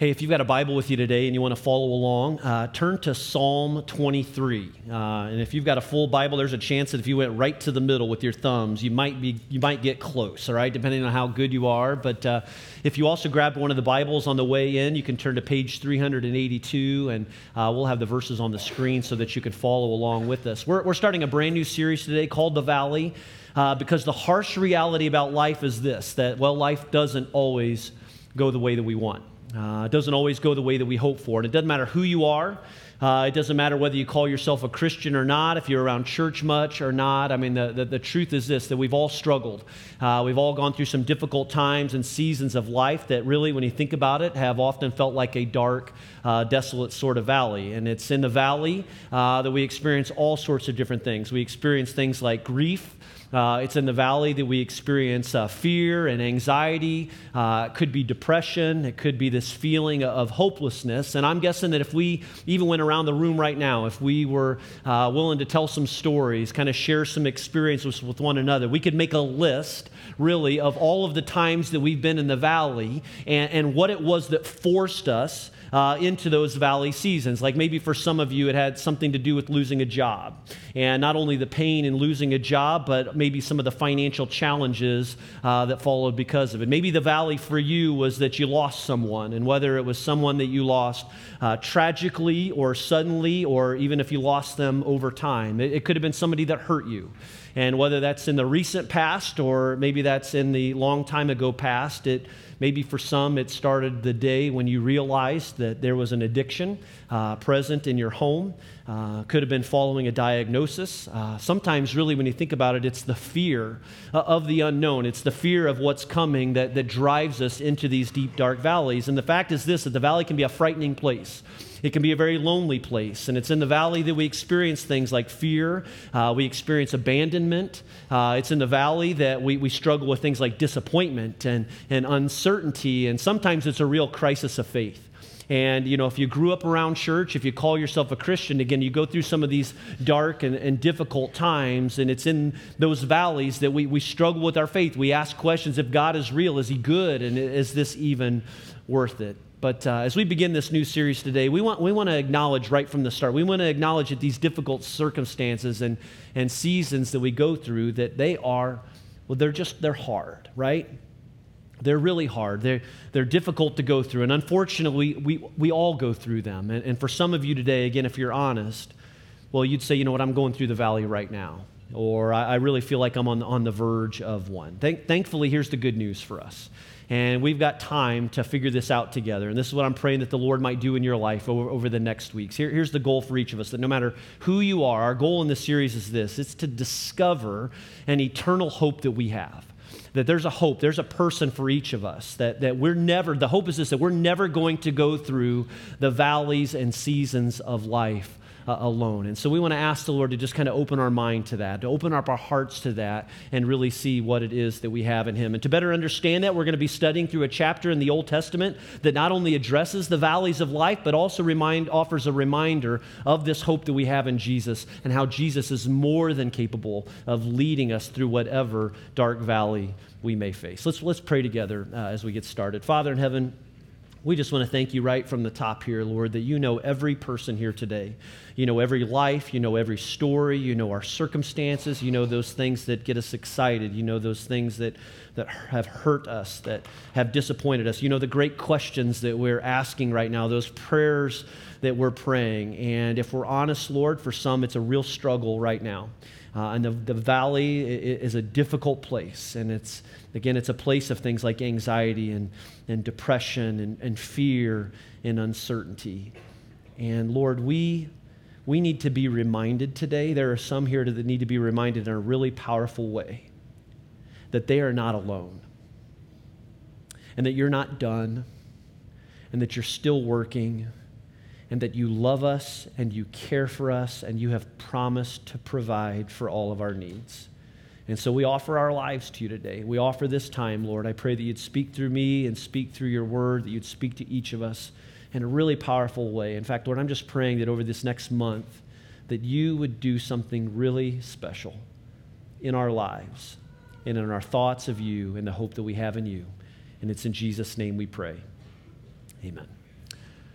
Hey, if you've got a Bible with you today and you want to follow along, uh, turn to Psalm 23. Uh, and if you've got a full Bible, there's a chance that if you went right to the middle with your thumbs, you might be you might get close. All right, depending on how good you are. But uh, if you also grab one of the Bibles on the way in, you can turn to page 382, and uh, we'll have the verses on the screen so that you can follow along with us. We're, we're starting a brand new series today called The Valley, uh, because the harsh reality about life is this: that well, life doesn't always go the way that we want. Uh, it doesn't always go the way that we hope for. And it doesn't matter who you are. Uh, it doesn't matter whether you call yourself a Christian or not, if you're around church much or not. I mean, the, the, the truth is this that we've all struggled. Uh, we've all gone through some difficult times and seasons of life that really, when you think about it, have often felt like a dark, uh, desolate sort of valley. And it's in the valley uh, that we experience all sorts of different things. We experience things like grief. Uh, it's in the valley that we experience uh, fear and anxiety. Uh, it could be depression. It could be this feeling of hopelessness. And I'm guessing that if we even went around the room right now, if we were uh, willing to tell some stories, kind of share some experiences with one another, we could make a list, really, of all of the times that we've been in the valley and, and what it was that forced us uh, into those valley seasons. Like maybe for some of you, it had something to do with losing a job. And not only the pain in losing a job, but maybe some of the financial challenges uh, that followed because of it. Maybe the valley for you was that you lost someone, and whether it was someone that you lost uh, tragically or suddenly, or even if you lost them over time, it, it could have been somebody that hurt you. And whether that's in the recent past or maybe that's in the long time ago past, it Maybe for some, it started the day when you realized that there was an addiction uh, present in your home. Uh, could have been following a diagnosis. Uh, sometimes, really, when you think about it, it's the fear uh, of the unknown. It's the fear of what's coming that, that drives us into these deep, dark valleys. And the fact is this that the valley can be a frightening place. It can be a very lonely place. And it's in the valley that we experience things like fear, uh, we experience abandonment. Uh, it's in the valley that we, we struggle with things like disappointment and, and uncertainty. And sometimes it's a real crisis of faith. And, you know, if you grew up around church, if you call yourself a Christian, again, you go through some of these dark and, and difficult times, and it's in those valleys that we, we struggle with our faith. We ask questions if God is real, is He good, and is this even worth it? But uh, as we begin this new series today, we want, we want to acknowledge right from the start, we want to acknowledge that these difficult circumstances and, and seasons that we go through, that they are, well, they're just, they're hard, right? They're really hard. They're, they're difficult to go through. And unfortunately, we, we all go through them. And, and for some of you today, again, if you're honest, well, you'd say, you know what, I'm going through the valley right now. Or I, I really feel like I'm on, on the verge of one. Thank, thankfully, here's the good news for us and we've got time to figure this out together. And this is what I'm praying that the Lord might do in your life over, over the next weeks. Here, here's the goal for each of us that no matter who you are, our goal in this series is this it's to discover an eternal hope that we have that there's a hope, there's a person for each of us, that, that we're never, the hope is this, that we're never going to go through the valleys and seasons of life uh, alone. And so we want to ask the Lord to just kind of open our mind to that, to open up our hearts to that, and really see what it is that we have in Him. And to better understand that, we're going to be studying through a chapter in the Old Testament that not only addresses the valleys of life, but also remind, offers a reminder of this hope that we have in Jesus and how Jesus is more than capable of leading us through whatever dark valley we may face. Let's, let's pray together uh, as we get started. Father in heaven, we just want to thank you right from the top here, Lord, that you know every person here today. You know every life, you know every story, you know our circumstances, you know those things that get us excited, you know those things that, that have hurt us, that have disappointed us. You know the great questions that we're asking right now, those prayers that we're praying. And if we're honest, Lord, for some it's a real struggle right now. Uh, and the, the valley is a difficult place. And it's, again, it's a place of things like anxiety and, and depression and, and fear and uncertainty. And Lord, we, we need to be reminded today. There are some here that need to be reminded in a really powerful way that they are not alone and that you're not done and that you're still working and that you love us and you care for us and you have promised to provide for all of our needs. And so we offer our lives to you today. We offer this time, Lord. I pray that you'd speak through me and speak through your word, that you'd speak to each of us in a really powerful way. In fact, Lord, I'm just praying that over this next month, that you would do something really special in our lives and in our thoughts of you and the hope that we have in you. And it's in Jesus' name we pray. Amen.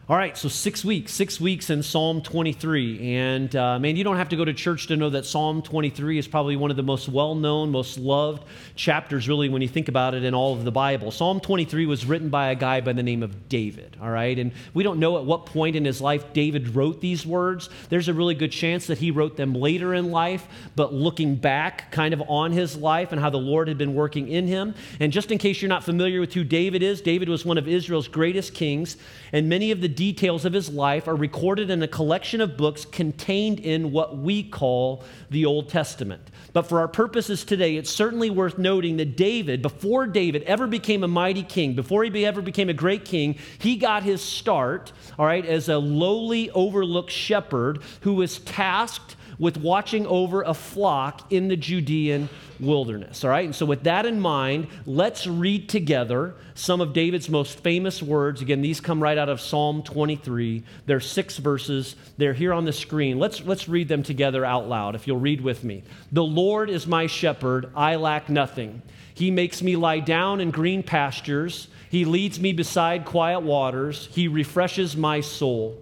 All right, so six weeks, six weeks in Psalm 23. And uh, man, you don't have to go to church to know that Psalm 23 is probably one of the most well known, most loved chapters, really, when you think about it in all of the Bible. Psalm 23 was written by a guy by the name of David, all right? And we don't know at what point in his life David wrote these words. There's a really good chance that he wrote them later in life, but looking back kind of on his life and how the Lord had been working in him. And just in case you're not familiar with who David is, David was one of Israel's greatest kings, and many of the details of his life are recorded in a collection of books contained in what we call the Old Testament. But for our purposes today, it's certainly worth noting that David, before David ever became a mighty king, before he ever became a great king, he got his start, all right, as a lowly, overlooked shepherd who was tasked with watching over a flock in the Judean wilderness. All right, and so with that in mind, let's read together some of David's most famous words. Again, these come right out of Psalm 23. They're six verses. They're here on the screen. Let's, let's read them together out loud, if you'll read with me. The Lord is my shepherd, I lack nothing. He makes me lie down in green pastures. He leads me beside quiet waters. He refreshes my soul.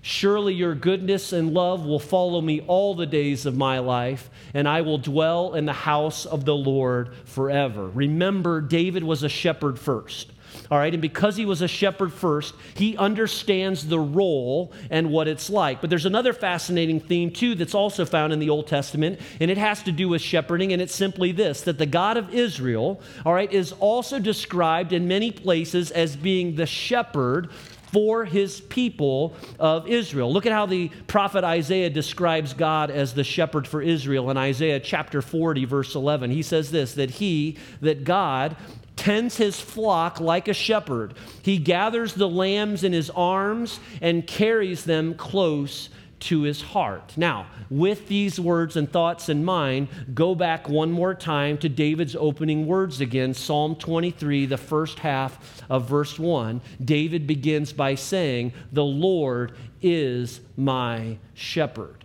Surely your goodness and love will follow me all the days of my life, and I will dwell in the house of the Lord forever. Remember, David was a shepherd first. All right, and because he was a shepherd first, he understands the role and what it's like. But there's another fascinating theme, too, that's also found in the Old Testament, and it has to do with shepherding, and it's simply this that the God of Israel, all right, is also described in many places as being the shepherd for his people of Israel. Look at how the prophet Isaiah describes God as the shepherd for Israel in Isaiah chapter 40, verse 11. He says this that he, that God, tends his flock like a shepherd. He gathers the lambs in his arms and carries them close to his heart. Now, with these words and thoughts in mind, go back one more time to David's opening words again, Psalm 23, the first half of verse 1. David begins by saying, The Lord is my shepherd.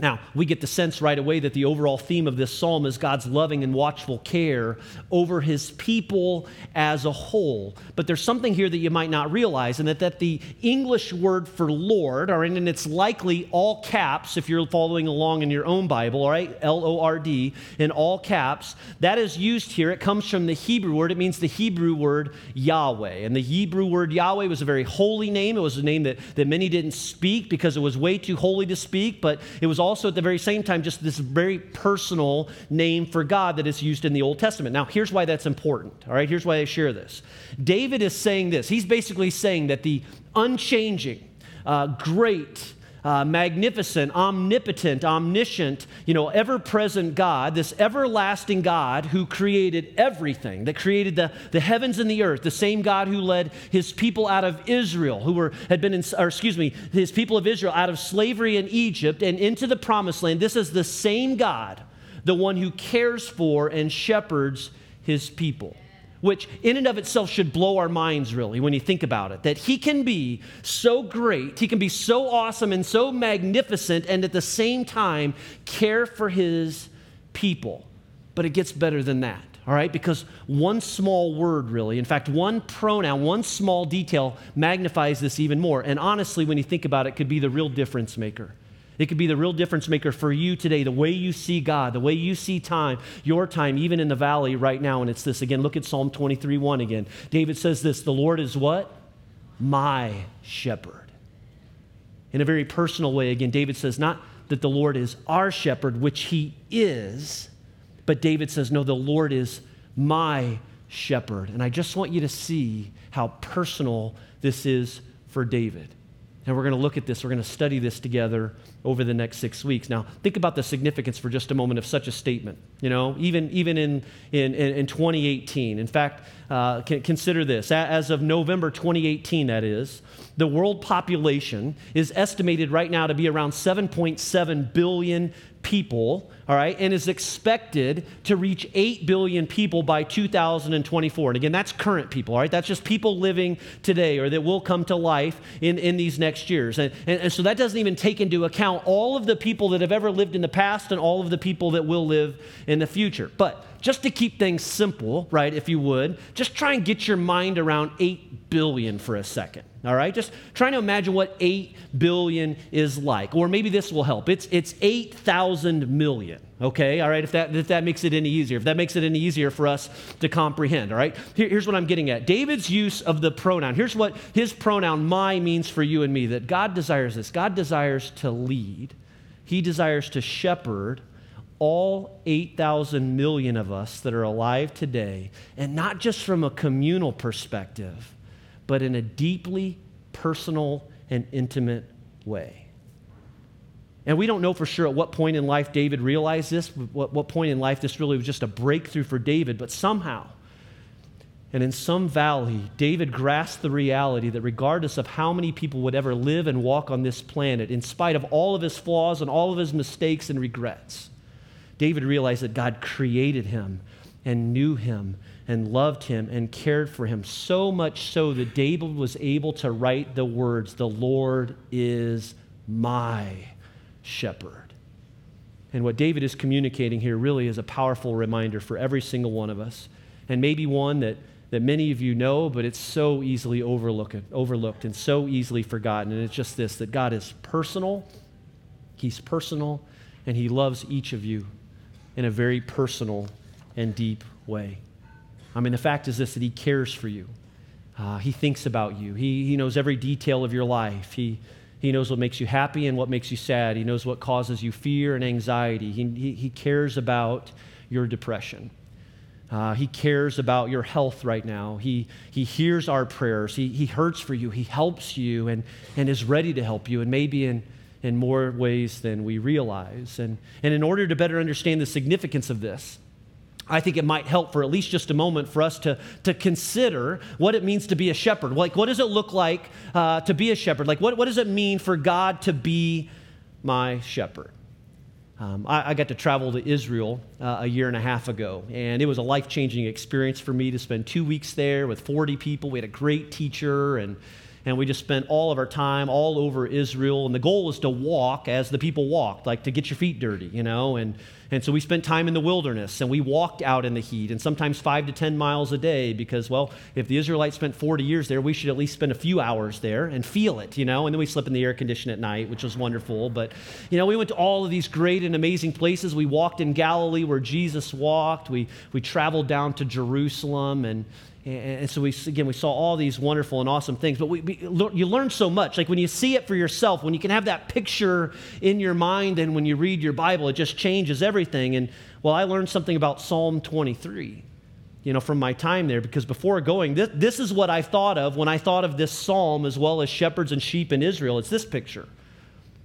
Now, we get the sense right away that the overall theme of this psalm is God's loving and watchful care over his people as a whole. But there's something here that you might not realize, and that, that the English word for Lord, right, and it's likely all caps if you're following along in your own Bible, all right, L O R D, in all caps, that is used here. It comes from the Hebrew word, it means the Hebrew word Yahweh. And the Hebrew word Yahweh was a very holy name. It was a name that, that many didn't speak because it was way too holy to speak, but it was also at the very same time just this very personal name for God that is used in the Old Testament. Now, here's why that's important. All right, here's why I share this. David is saying this. He's basically saying that the unchanging, uh, great, uh, magnificent, omnipotent, omniscient, you know, ever present God, this everlasting God who created everything, that created the, the heavens and the earth, the same God who led his people out of Israel, who were, had been, in, or excuse me, his people of Israel out of slavery in Egypt and into the promised land. This is the same God, the one who cares for and shepherds his people which in and of itself should blow our minds really when you think about it. That he can be so great he can be so awesome and so magnificent and at the same time care for his people. But it gets better than that all right? Because one small word really in fact one pronoun one small detail magnifies this even more. And honestly when you think about it could be the real difference maker it could be the real difference maker for you today, the way you see God, the way you see time, your time, even in the valley right now. And it's this again, look at Psalm 23 1 again. David says this The Lord is what? My shepherd. In a very personal way, again, David says, not that the Lord is our shepherd, which he is, but David says, no, the Lord is my shepherd. And I just want you to see how personal this is for David. And we're going to look at this, we're going to study this together over the next six weeks. Now, think about the significance for just a moment of such a statement, you know, even, even in, in, in 2018. In fact, uh, consider this. As of November 2018, that is, the world population is estimated right now to be around 7.7 billion people, all right, and is expected to reach 8 billion people by 2024. And again, that's current people, all right? That's just people living today or that will come to life in, in these next years. And, and, and so that doesn't even take into account all of the people that have ever lived in the past and all of the people that will live in the future. But just to keep things simple, right, if you would, just try and get your mind around 8 billion for a second. All right? Just trying to imagine what 8 billion is like. Or maybe this will help. It's, it's 8,000 million. Okay? All right? If that, if that makes it any easier. If that makes it any easier for us to comprehend. All right? Here, here's what I'm getting at David's use of the pronoun. Here's what his pronoun, my, means for you and me that God desires this. God desires to lead, He desires to shepherd all 8,000 million of us that are alive today, and not just from a communal perspective but in a deeply personal and intimate way. And we don't know for sure at what point in life David realized this, what, what point in life this really was just a breakthrough for David, but somehow, and in some valley, David grasped the reality that regardless of how many people would ever live and walk on this planet, in spite of all of his flaws and all of his mistakes and regrets, David realized that God created him and knew him and loved him and cared for him, so much so that David was able to write the words, The Lord is my shepherd. And what David is communicating here really is a powerful reminder for every single one of us, and maybe one that, that many of you know, but it's so easily overlooked, overlooked and so easily forgotten. And it's just this that God is personal, He's personal, and He loves each of you in a very personal and deep way. I mean, the fact is this that He cares for you. Uh, he thinks about you. He, he knows every detail of your life. He, he knows what makes you happy and what makes you sad. He knows what causes you fear and anxiety. He, he, he cares about your depression. Uh, he cares about your health right now. He, he hears our prayers. He, he hurts for you. He helps you and, and is ready to help you, and maybe in, in more ways than we realize. And, and in order to better understand the significance of this, I think it might help for at least just a moment for us to, to consider what it means to be a shepherd. Like, what does it look like uh, to be a shepherd? Like, what, what does it mean for God to be my shepherd? Um, I, I, got to travel to Israel uh, a year and a half ago, and it was a life changing experience for me to spend two weeks there with 40 people. We had a great teacher, and, and we just spent all of our time all over Israel. And the goal was to walk as the people walked, like to get your feet dirty, you know, and and so we spent time in the wilderness and we walked out in the heat and sometimes five to 10 miles a day because, well, if the Israelites spent 40 years there, we should at least spend a few hours there and feel it, you know. And then we slept in the air condition at night, which was wonderful. But, you know, we went to all of these great and amazing places. We walked in Galilee where Jesus walked, we, we traveled down to Jerusalem and and so we again we saw all these wonderful and awesome things but we, we, you learn so much. Like when you see it for yourself when you can have that picture in your mind and when you read your bible it just changes everything. And well i learned something about psalm 23 you know from my time there because before going this, this is what i thought of when i thought of this psalm as well as shepherds and sheep in israel. It's this picture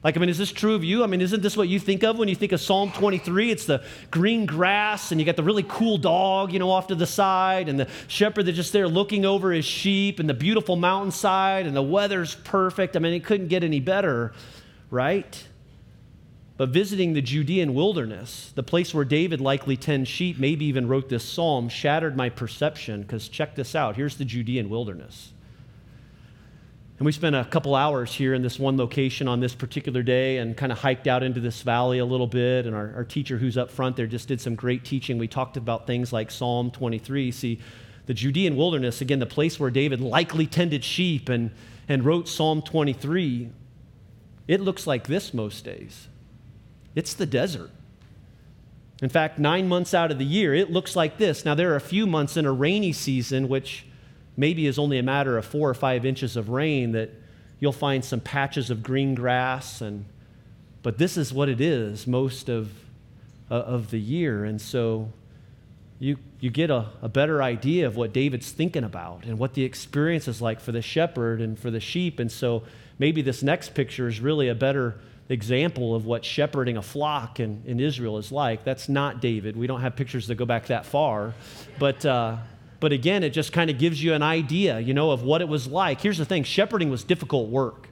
like, I mean, is this true of you? I mean, isn't this what you think of when you think of Psalm 23? It's the green grass, and you got the really cool dog, you know, off to the side, and the shepherd that's just there looking over his sheep, and the beautiful mountainside, and the weather's perfect. I mean, it couldn't get any better, right? But visiting the Judean wilderness, the place where David likely tended sheep, maybe even wrote this psalm, shattered my perception because check this out. Here's the Judean wilderness. And we spent a couple hours here in this one location on this particular day and kind of hiked out into this valley a little bit. And our, our teacher, who's up front there, just did some great teaching. We talked about things like Psalm 23. See, the Judean wilderness, again, the place where David likely tended sheep and, and wrote Psalm 23, it looks like this most days. It's the desert. In fact, nine months out of the year, it looks like this. Now, there are a few months in a rainy season, which maybe is only a matter of four or five inches of rain that you'll find some patches of green grass and but this is what it is most of, uh, of the year and so you, you get a, a better idea of what david's thinking about and what the experience is like for the shepherd and for the sheep and so maybe this next picture is really a better example of what shepherding a flock in, in Israel is like. That's not David. We don't have pictures that go back that far. But, uh, but again, it just kind of gives you an idea, you know, of what it was like. Here's the thing shepherding was difficult work.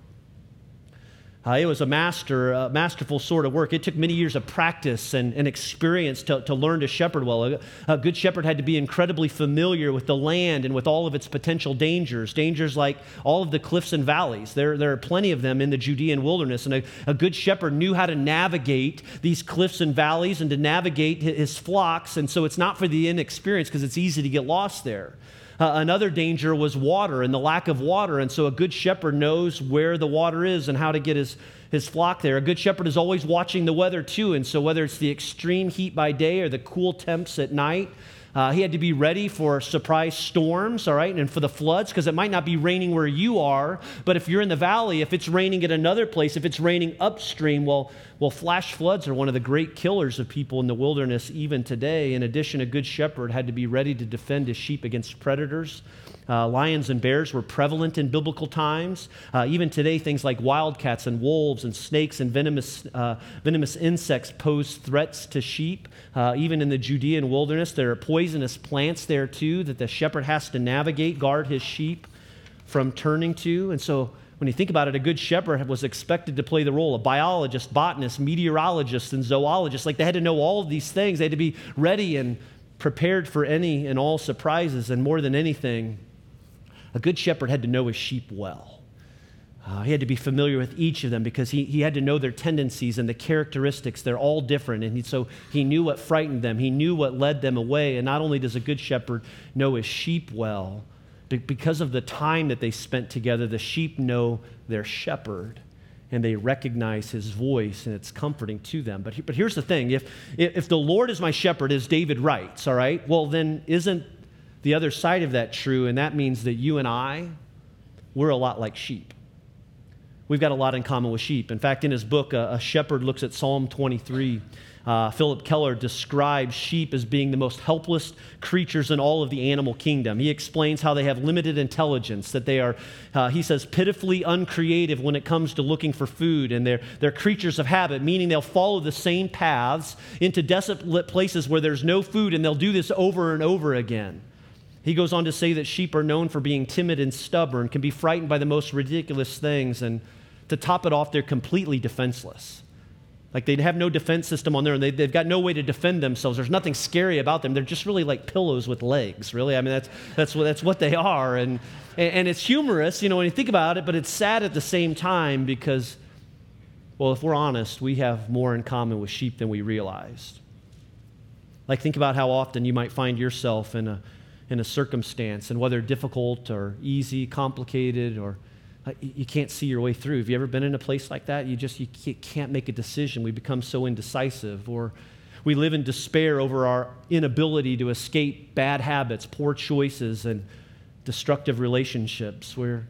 Uh, it was a master, uh, masterful sort of work. It took many years of practice and, and experience to, to learn to shepherd well. A, a, good shepherd had to be incredibly familiar with the land and with all of its potential dangers, dangers like all of the cliffs and valleys. There, there are plenty of them in the Judean wilderness, and a, a good shepherd knew how to navigate these cliffs and valleys and to navigate his flocks. And so it's not for the inexperienced because it's easy to get lost there. Uh, another danger was water and the lack of water. And so a good shepherd knows where the water is and how to get his, his flock there. A good shepherd is always watching the weather too. And so whether it's the extreme heat by day or the cool temps at night, uh, he had to be ready for surprise storms, all right, and for the floods, because it might not be raining where you are, but if you're in the valley, if it's raining at another place, if it's raining upstream, well, well, flash floods are one of the great killers of people in the wilderness even today. In addition, a good shepherd had to be ready to defend his sheep against predators. Uh, lions and bears were prevalent in biblical times. Uh, even today, things like wildcats and wolves and snakes and venomous, uh, venomous insects pose threats to sheep. Uh, even in the Judean wilderness, there are poisonous plants there too that the shepherd has to navigate, guard his sheep from turning to. And so, when you think about it, a good shepherd was expected to play the role of biologist, botanist, meteorologist, and zoologist. Like they had to know all of these things. They had to be ready and prepared for any and all surprises. And more than anything, a good shepherd had to know his sheep well. Uh, he had to be familiar with each of them because he, he had to know their tendencies and the characteristics. They're all different. And he, so he knew what frightened them, he knew what led them away. And not only does a good shepherd know his sheep well, but because of the time that they spent together, the sheep know their shepherd and they recognize his voice and it's comforting to them. But, but here's the thing if, if the Lord is my shepherd, as David writes, all right, well, then isn't the other side of that true, and that means that you and I, we're a lot like sheep. We've got a lot in common with sheep. In fact, in his book, A, Shepherd Looks at Psalm 23, uh, Phillip Keller describes sheep as being the most helpless creatures in all of the animal kingdom. He explains how they have limited intelligence, that they are, uh, he says, pitifully uncreative when it comes to looking for food, and they're, they're creatures of habit, meaning they'll follow the same paths into desolate places where there's no food, and they'll do this over and over again. He goes on to say that sheep are known for being timid and stubborn, can be frightened by the most ridiculous things, and to top it off, they're completely defenseless. Like they have no defense system on their own. They, have got no way to defend themselves. There's nothing scary about them. They're just really like pillows with legs, really. I mean, that's, that's, what, that's what they are. And, and, and it's humorous, you know, when you think about it, but it's sad at the same time because, well, if we're honest, we have more in common with sheep than we realized. Like, think about how often you might find yourself in a in a circumstance, and whether difficult or easy, complicated, or you can't see your way through. Have you ever been in a place like that? You just you can't make a decision. We become so indecisive, or we live in despair over our inability to escape bad habits, poor choices, and destructive relationships. Where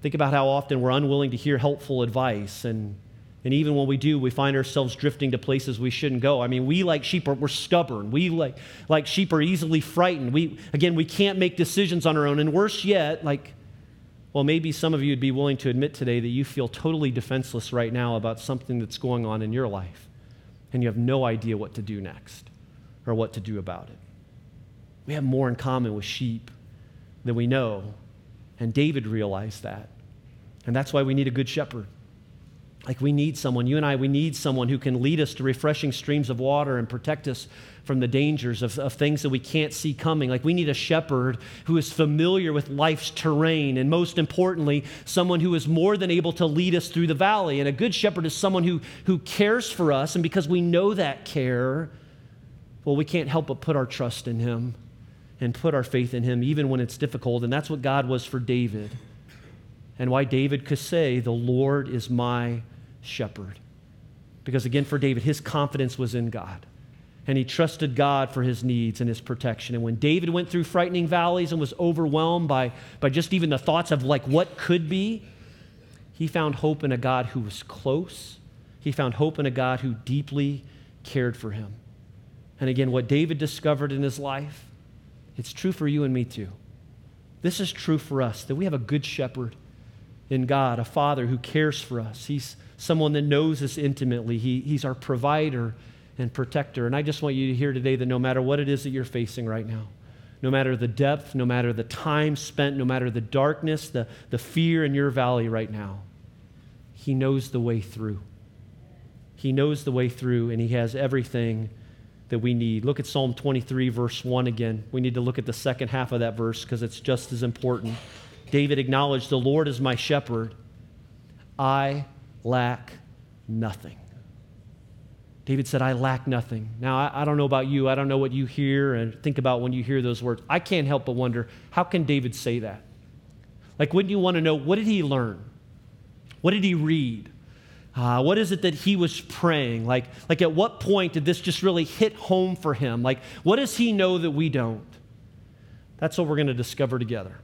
think about how often we're unwilling to hear helpful advice and and even when we do, we find ourselves drifting to places we shouldn't go. I mean, we like sheep are we're stubborn. We like like sheep are easily frightened. We again we can't make decisions on our own. And worse yet, like well, maybe some of you would be willing to admit today that you feel totally defenseless right now about something that's going on in your life, and you have no idea what to do next or what to do about it. We have more in common with sheep than we know, and David realized that. And that's why we need a good shepherd. Like we need someone, you and I, we need someone who can lead us to refreshing streams of water and protect us from the dangers of, of things that we can't see coming. Like we need a shepherd who is familiar with life's terrain, and most importantly, someone who is more than able to lead us through the valley. And a good shepherd is someone who, who cares for us, and because we know that care, well, we can't help but put our trust in him and put our faith in him, even when it's difficult. And that's what God was for David. And why David could say, The Lord is my shepherd. Because again, for David, his confidence was in God. And he trusted God for his needs and his protection. And when David went through frightening valleys and was overwhelmed by, by just even the thoughts of like what could be, he found hope in a God who was close. He found hope in a God who deeply cared for him. And again, what David discovered in his life, it's true for you and me too. This is true for us that we have a good shepherd in God, a father who cares for us. He's someone that knows us intimately. He, he's our provider and protector. And I just want you to hear today that no matter what it is that you're facing right now, no matter the depth, no matter the time spent, no matter the darkness, the, the fear in your valley right now, He knows the way through. He knows the way through, and He has everything that we need. Look at Psalm 23, verse 1 again. We need to look at the second half of that verse because it's just as important. David acknowledged, The Lord is my shepherd. I lack nothing. David said, I lack nothing. Now, I, I, don't know about you. I don't know what you hear and think about when you hear those words. I can't help but wonder how can David say that? Like, wouldn't you want to know what did he learn? What did he read? Uh, what is it that he was praying? Like, like, at what point did this just really hit home for him? Like, what does he know that we don't? That's what we're going to discover together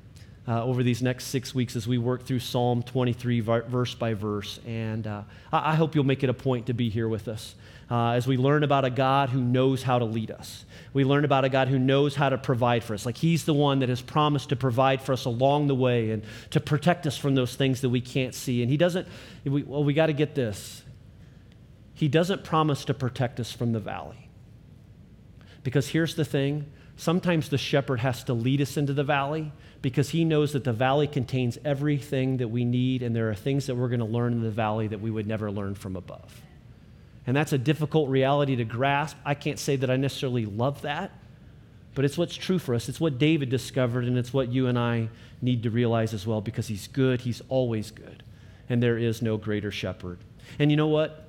uh, over these next six weeks as we work through Psalm 23, verse by verse. And uh, I, I hope you'll make it a point to be here with us uh, as we learn about a God who knows how to lead us. We learn about a God who knows how to provide for us. Like He's the one that has promised to provide for us along the way and to protect us from those things that we can't see. And He doesn't, we, well, we got to get this. He doesn't promise to protect us from the valley. Because here's the thing sometimes the shepherd has to lead us into the valley because he knows that the valley contains everything that we need, and there are things that we're going to learn in the valley that we would never learn from above. And that's a difficult reality to grasp. I can't say that I necessarily love that, but it's what's true for us. It's what David discovered, and it's what you and I need to realize as well because he's good, he's always good, and there is no greater shepherd. And you know what?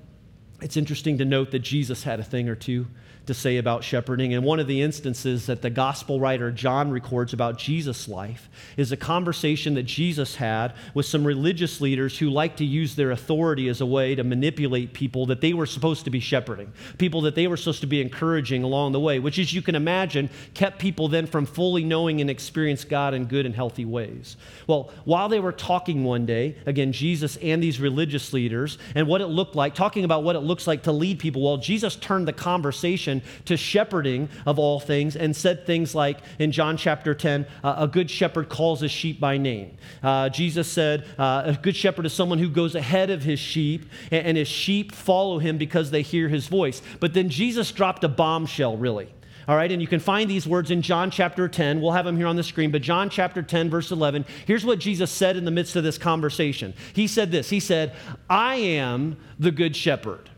It's interesting to note that Jesus had a thing or two to say about shepherding. And one of the instances that the gospel writer John records about Jesus' life is a conversation that Jesus had with some religious leaders who like to use their authority as a way to manipulate people that they were supposed to be shepherding, people that they were supposed to be encouraging along the way, which, as you can imagine, kept people then from fully knowing and experiencing God in good and healthy ways. Well, while they were talking one day, again, Jesus and these religious leaders, and what it looked like, talking about what it looks like to lead people, well, Jesus turned the conversation to shepherding of all things and said things like in John chapter 10, uh, a good shepherd calls his sheep by name. Uh, Jesus said, uh, a good shepherd is someone who goes ahead of his sheep, and, and his sheep follow him because they hear his voice. But then Jesus dropped a bombshell, really. All right, and you can find these words in John chapter 10. We'll have them here on the screen, but John chapter 10, verse 11. Here's what Jesus said in the midst of this conversation. He said this He said, I am the good shepherd.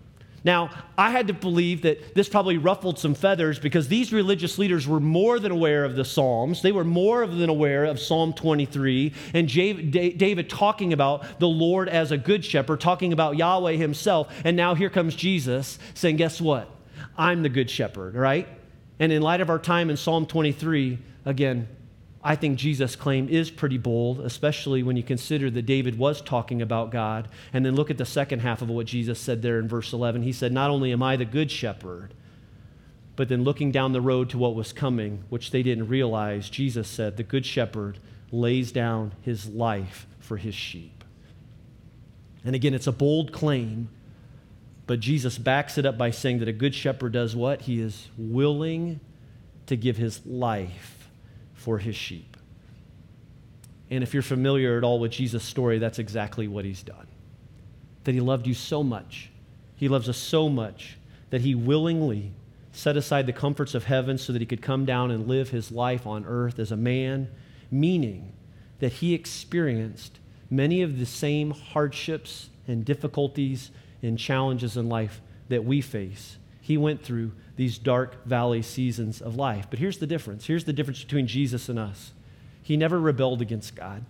Now, I had to believe that this probably ruffled some feathers because these religious leaders were more than aware of the Psalms. They were more than aware of Psalm 23 and David talking about the Lord as a good shepherd, talking about Yahweh himself. And now here comes Jesus saying, Guess what? I'm the good shepherd, right? And in light of our time in Psalm 23, again, I think Jesus' claim is pretty bold, especially when you consider that David was talking about God. And then look at the second half of what Jesus said there in verse 11. He said, Not only am I the good shepherd, but then looking down the road to what was coming, which they didn't realize, Jesus said, The good shepherd lays down his life for his sheep. And again, it's a bold claim, but Jesus backs it up by saying that a good shepherd does what? He is willing to give his life for his sheep. And if you're familiar at all with Jesus' story, that's exactly what he's done. That he loved you so much, he loves us so much, that he willingly set aside the comforts of heaven so that he could come down and live his life on earth as a man, meaning that he experienced many of the same hardships and difficulties and challenges in life that we face. He went through these dark valley seasons of life. But here's the difference here's the difference between Jesus and us. He never rebelled against God,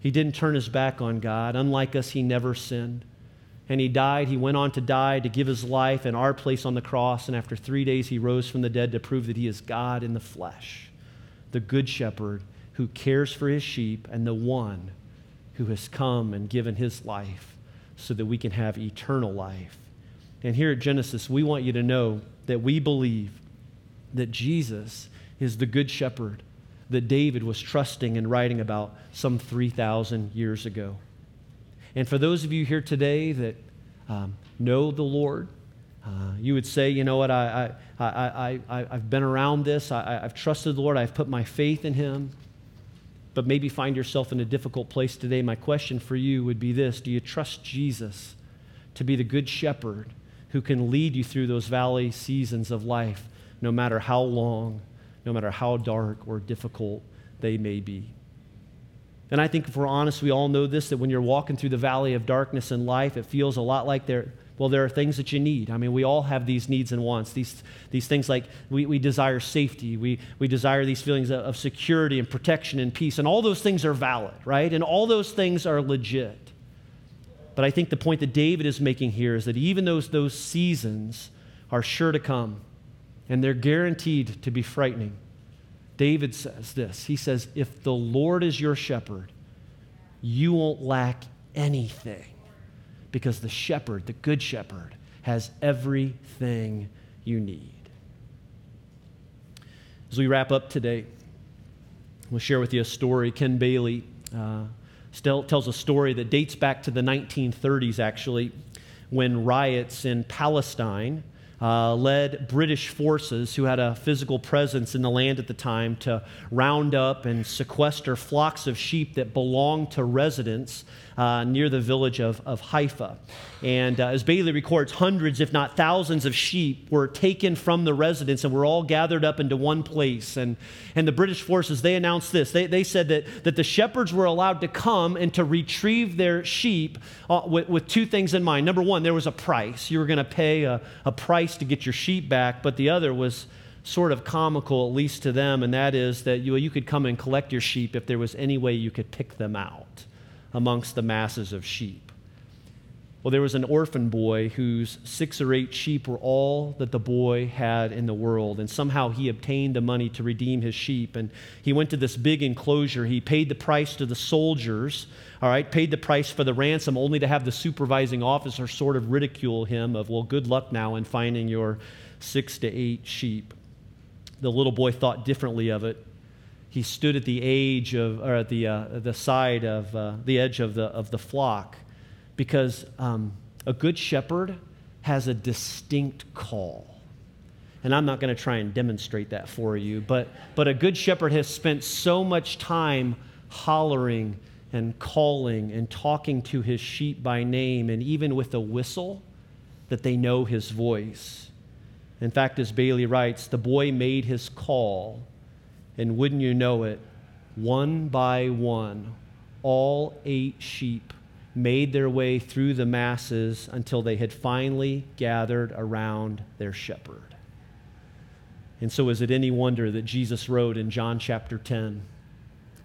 he didn't turn his back on God. Unlike us, he never sinned. And he died. He went on to die to give his life in our place on the cross. And after three days, he rose from the dead to prove that he is God in the flesh, the good shepherd who cares for his sheep, and the one who has come and given his life so that we can have eternal life. And here at Genesis, we want you to know that we believe that Jesus is the good shepherd that David was trusting and writing about some 3,000 years ago. And for those of you here today that um, know the Lord, uh, you would say, you know what, I, I, I, I, I've been around this, I, I've trusted the Lord, I've put my faith in Him, but maybe find yourself in a difficult place today. My question for you would be this. Do you trust Jesus to be the good shepherd who can lead you through those valley seasons of life, no matter how long, no matter how dark or difficult they may be. And I think if we're honest, we all know this that when you're walking through the valley of darkness in life, it feels a lot like there, well, there are things that you need. I mean, we all have these needs and wants. These, these things like we, we desire safety, we, we desire these feelings of, of security and protection and peace. And all those things are valid, right? And all those things are legit. But I think the point that David is making here is that even those, those seasons are sure to come, and they're guaranteed to be frightening. David says this He says, If the Lord is your shepherd, you won't lack anything because the shepherd, the good shepherd, has everything you need. As we wrap up today, we'll share with you a story. Ken Bailey uh, still tells a story that dates back to the 1930s, actually, when riots in Palestine uh, led British forces who had a physical presence in the land at the time to round up and sequester flocks of sheep that belonged to residents uh, near the village of, of Haifa. And uh, as Bailey records, hundreds, if not thousands, of sheep were taken from the residents and were all gathered up into one place. And, and the British forces, they announced this. They, they said that, that the shepherds were allowed to come and to retrieve their sheep uh, with, with two things in mind. Number one, there was a price. You were going to pay a, a price to get your sheep back, but the other was sort of comical, at least to them, and that is that you, you could come and collect your sheep if there was any way you could pick them out amongst the masses of sheep. Well, there was an orphan boy whose six or eight sheep were all that the boy had in the world. And somehow he obtained the money to redeem his sheep. And he went to this big enclosure. He paid the price to the soldiers, all right, paid the price for the ransom, only to have the supervising officer sort of ridicule him of, well, good luck now in finding your six to eight sheep. The little boy thought differently of it he stood at the age of, or at the, uh, the side of uh, the edge of the, of the flock because um, a good shepherd has a distinct call. And I'm not going to try and demonstrate that for you, but, but a good shepherd has spent so much time hollering and calling and talking to his sheep by name and even with a whistle that they know his voice. In fact, as Bailey writes, the boy made his call and wouldn't you know it, one by one, all eight sheep made their way through the masses until they had finally gathered around their shepherd. And so, is it any wonder that Jesus wrote in John chapter 10,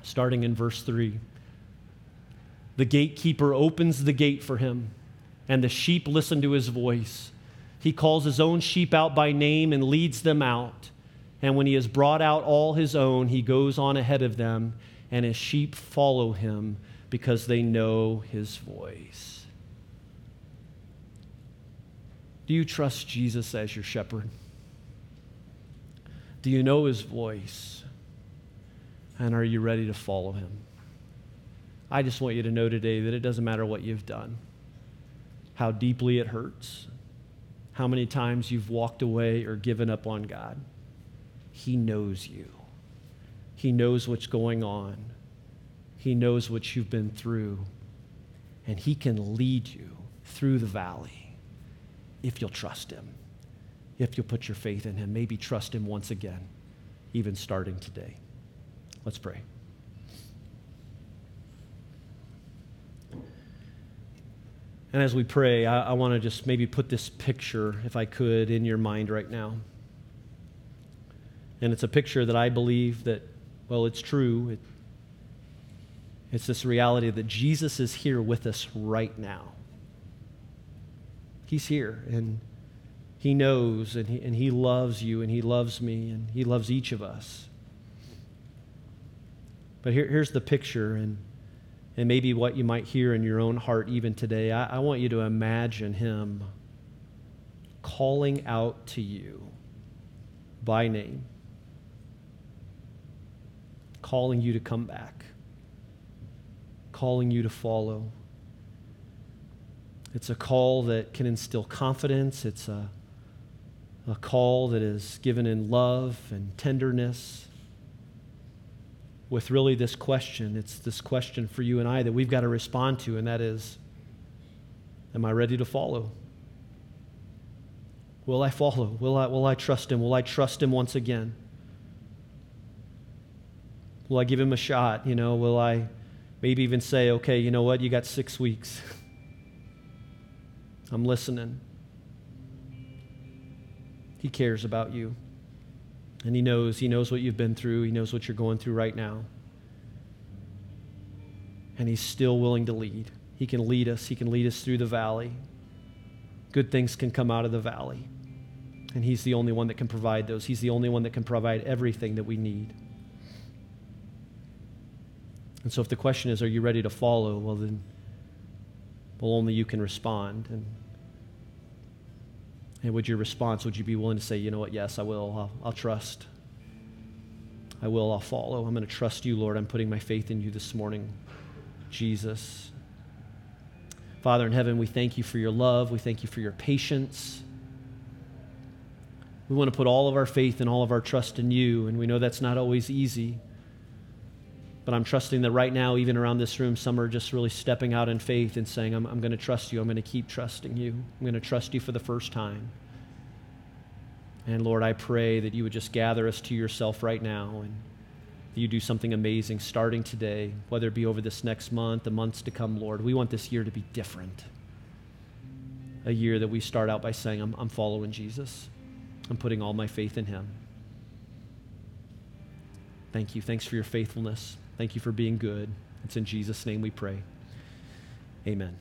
starting in verse 3 The gatekeeper opens the gate for him, and the sheep listen to his voice. He calls his own sheep out by name and leads them out. And when he has brought out all his own, he goes on ahead of them, and his sheep follow him because they know his voice. Do you trust Jesus as your shepherd? Do you know his voice? And are you ready to follow him? I just want you to know today that it doesn't matter what you've done, how deeply it hurts, how many times you've walked away or given up on God. He knows you. He knows what's going on. He knows what you've been through. And He can lead you through the valley if you'll trust Him, if you'll put your faith in Him. Maybe trust Him once again, even starting today. Let's pray. And as we pray, I, I want to just maybe put this picture, if I could, in your mind right now. And it's a picture that I believe that, well, it's true. It, it's this reality that Jesus is here with us right now. He's here, and He knows, and He, and he loves you, and He loves me, and He loves each of us. But here, here's the picture, and, and maybe what you might hear in your own heart even today. I, I want you to imagine Him calling out to you by name calling you to come back, calling you to follow. It's a call that can instill confidence. It's a, a call that is given in love and tenderness. With really this question, it's this question for you and I that we've got to respond to, and that is Am I ready to follow? Will I follow? Will I, will I trust him? Will I trust him once again? Will I give him a shot? You know, will I maybe even say, okay, you know what? You got six weeks. I'm listening. He cares about you. And he knows, he knows what you've been through. He knows what you're going through right now. And he's still willing to lead. He can lead us. He can lead us through the valley. Good things can come out of the valley. And he's the only one that can provide those. He's the only one that can provide everything that we need. And so if the question is, are you ready to follow? Well, then, well, only you can respond. And and would your response, would you be willing to say, you know what, yes, I will. I'll, I'll trust. I will. I'll follow. I'm going to trust you, Lord. I'm putting my faith in you this morning, Jesus. Father in heaven, we thank you for your love. We thank you for your patience. We want to put all of our faith and all of our trust in you, and we know that's not always easy. But I'm trusting that right now, even around this room, some are just really stepping out in faith and saying, I'm, I'm going to trust you. I'm going to keep trusting you. I'm going to trust you for the first time. And Lord, I pray that you would just gather us to yourself right now and you do something amazing starting today, whether it be over this next month, the months to come, Lord. We want this year to be different. A year that we start out by saying, I'm, I'm following Jesus, I'm putting all my faith in him. Thank you. Thanks for your faithfulness. Thank you for being good. It's in Jesus' name we pray. Amen.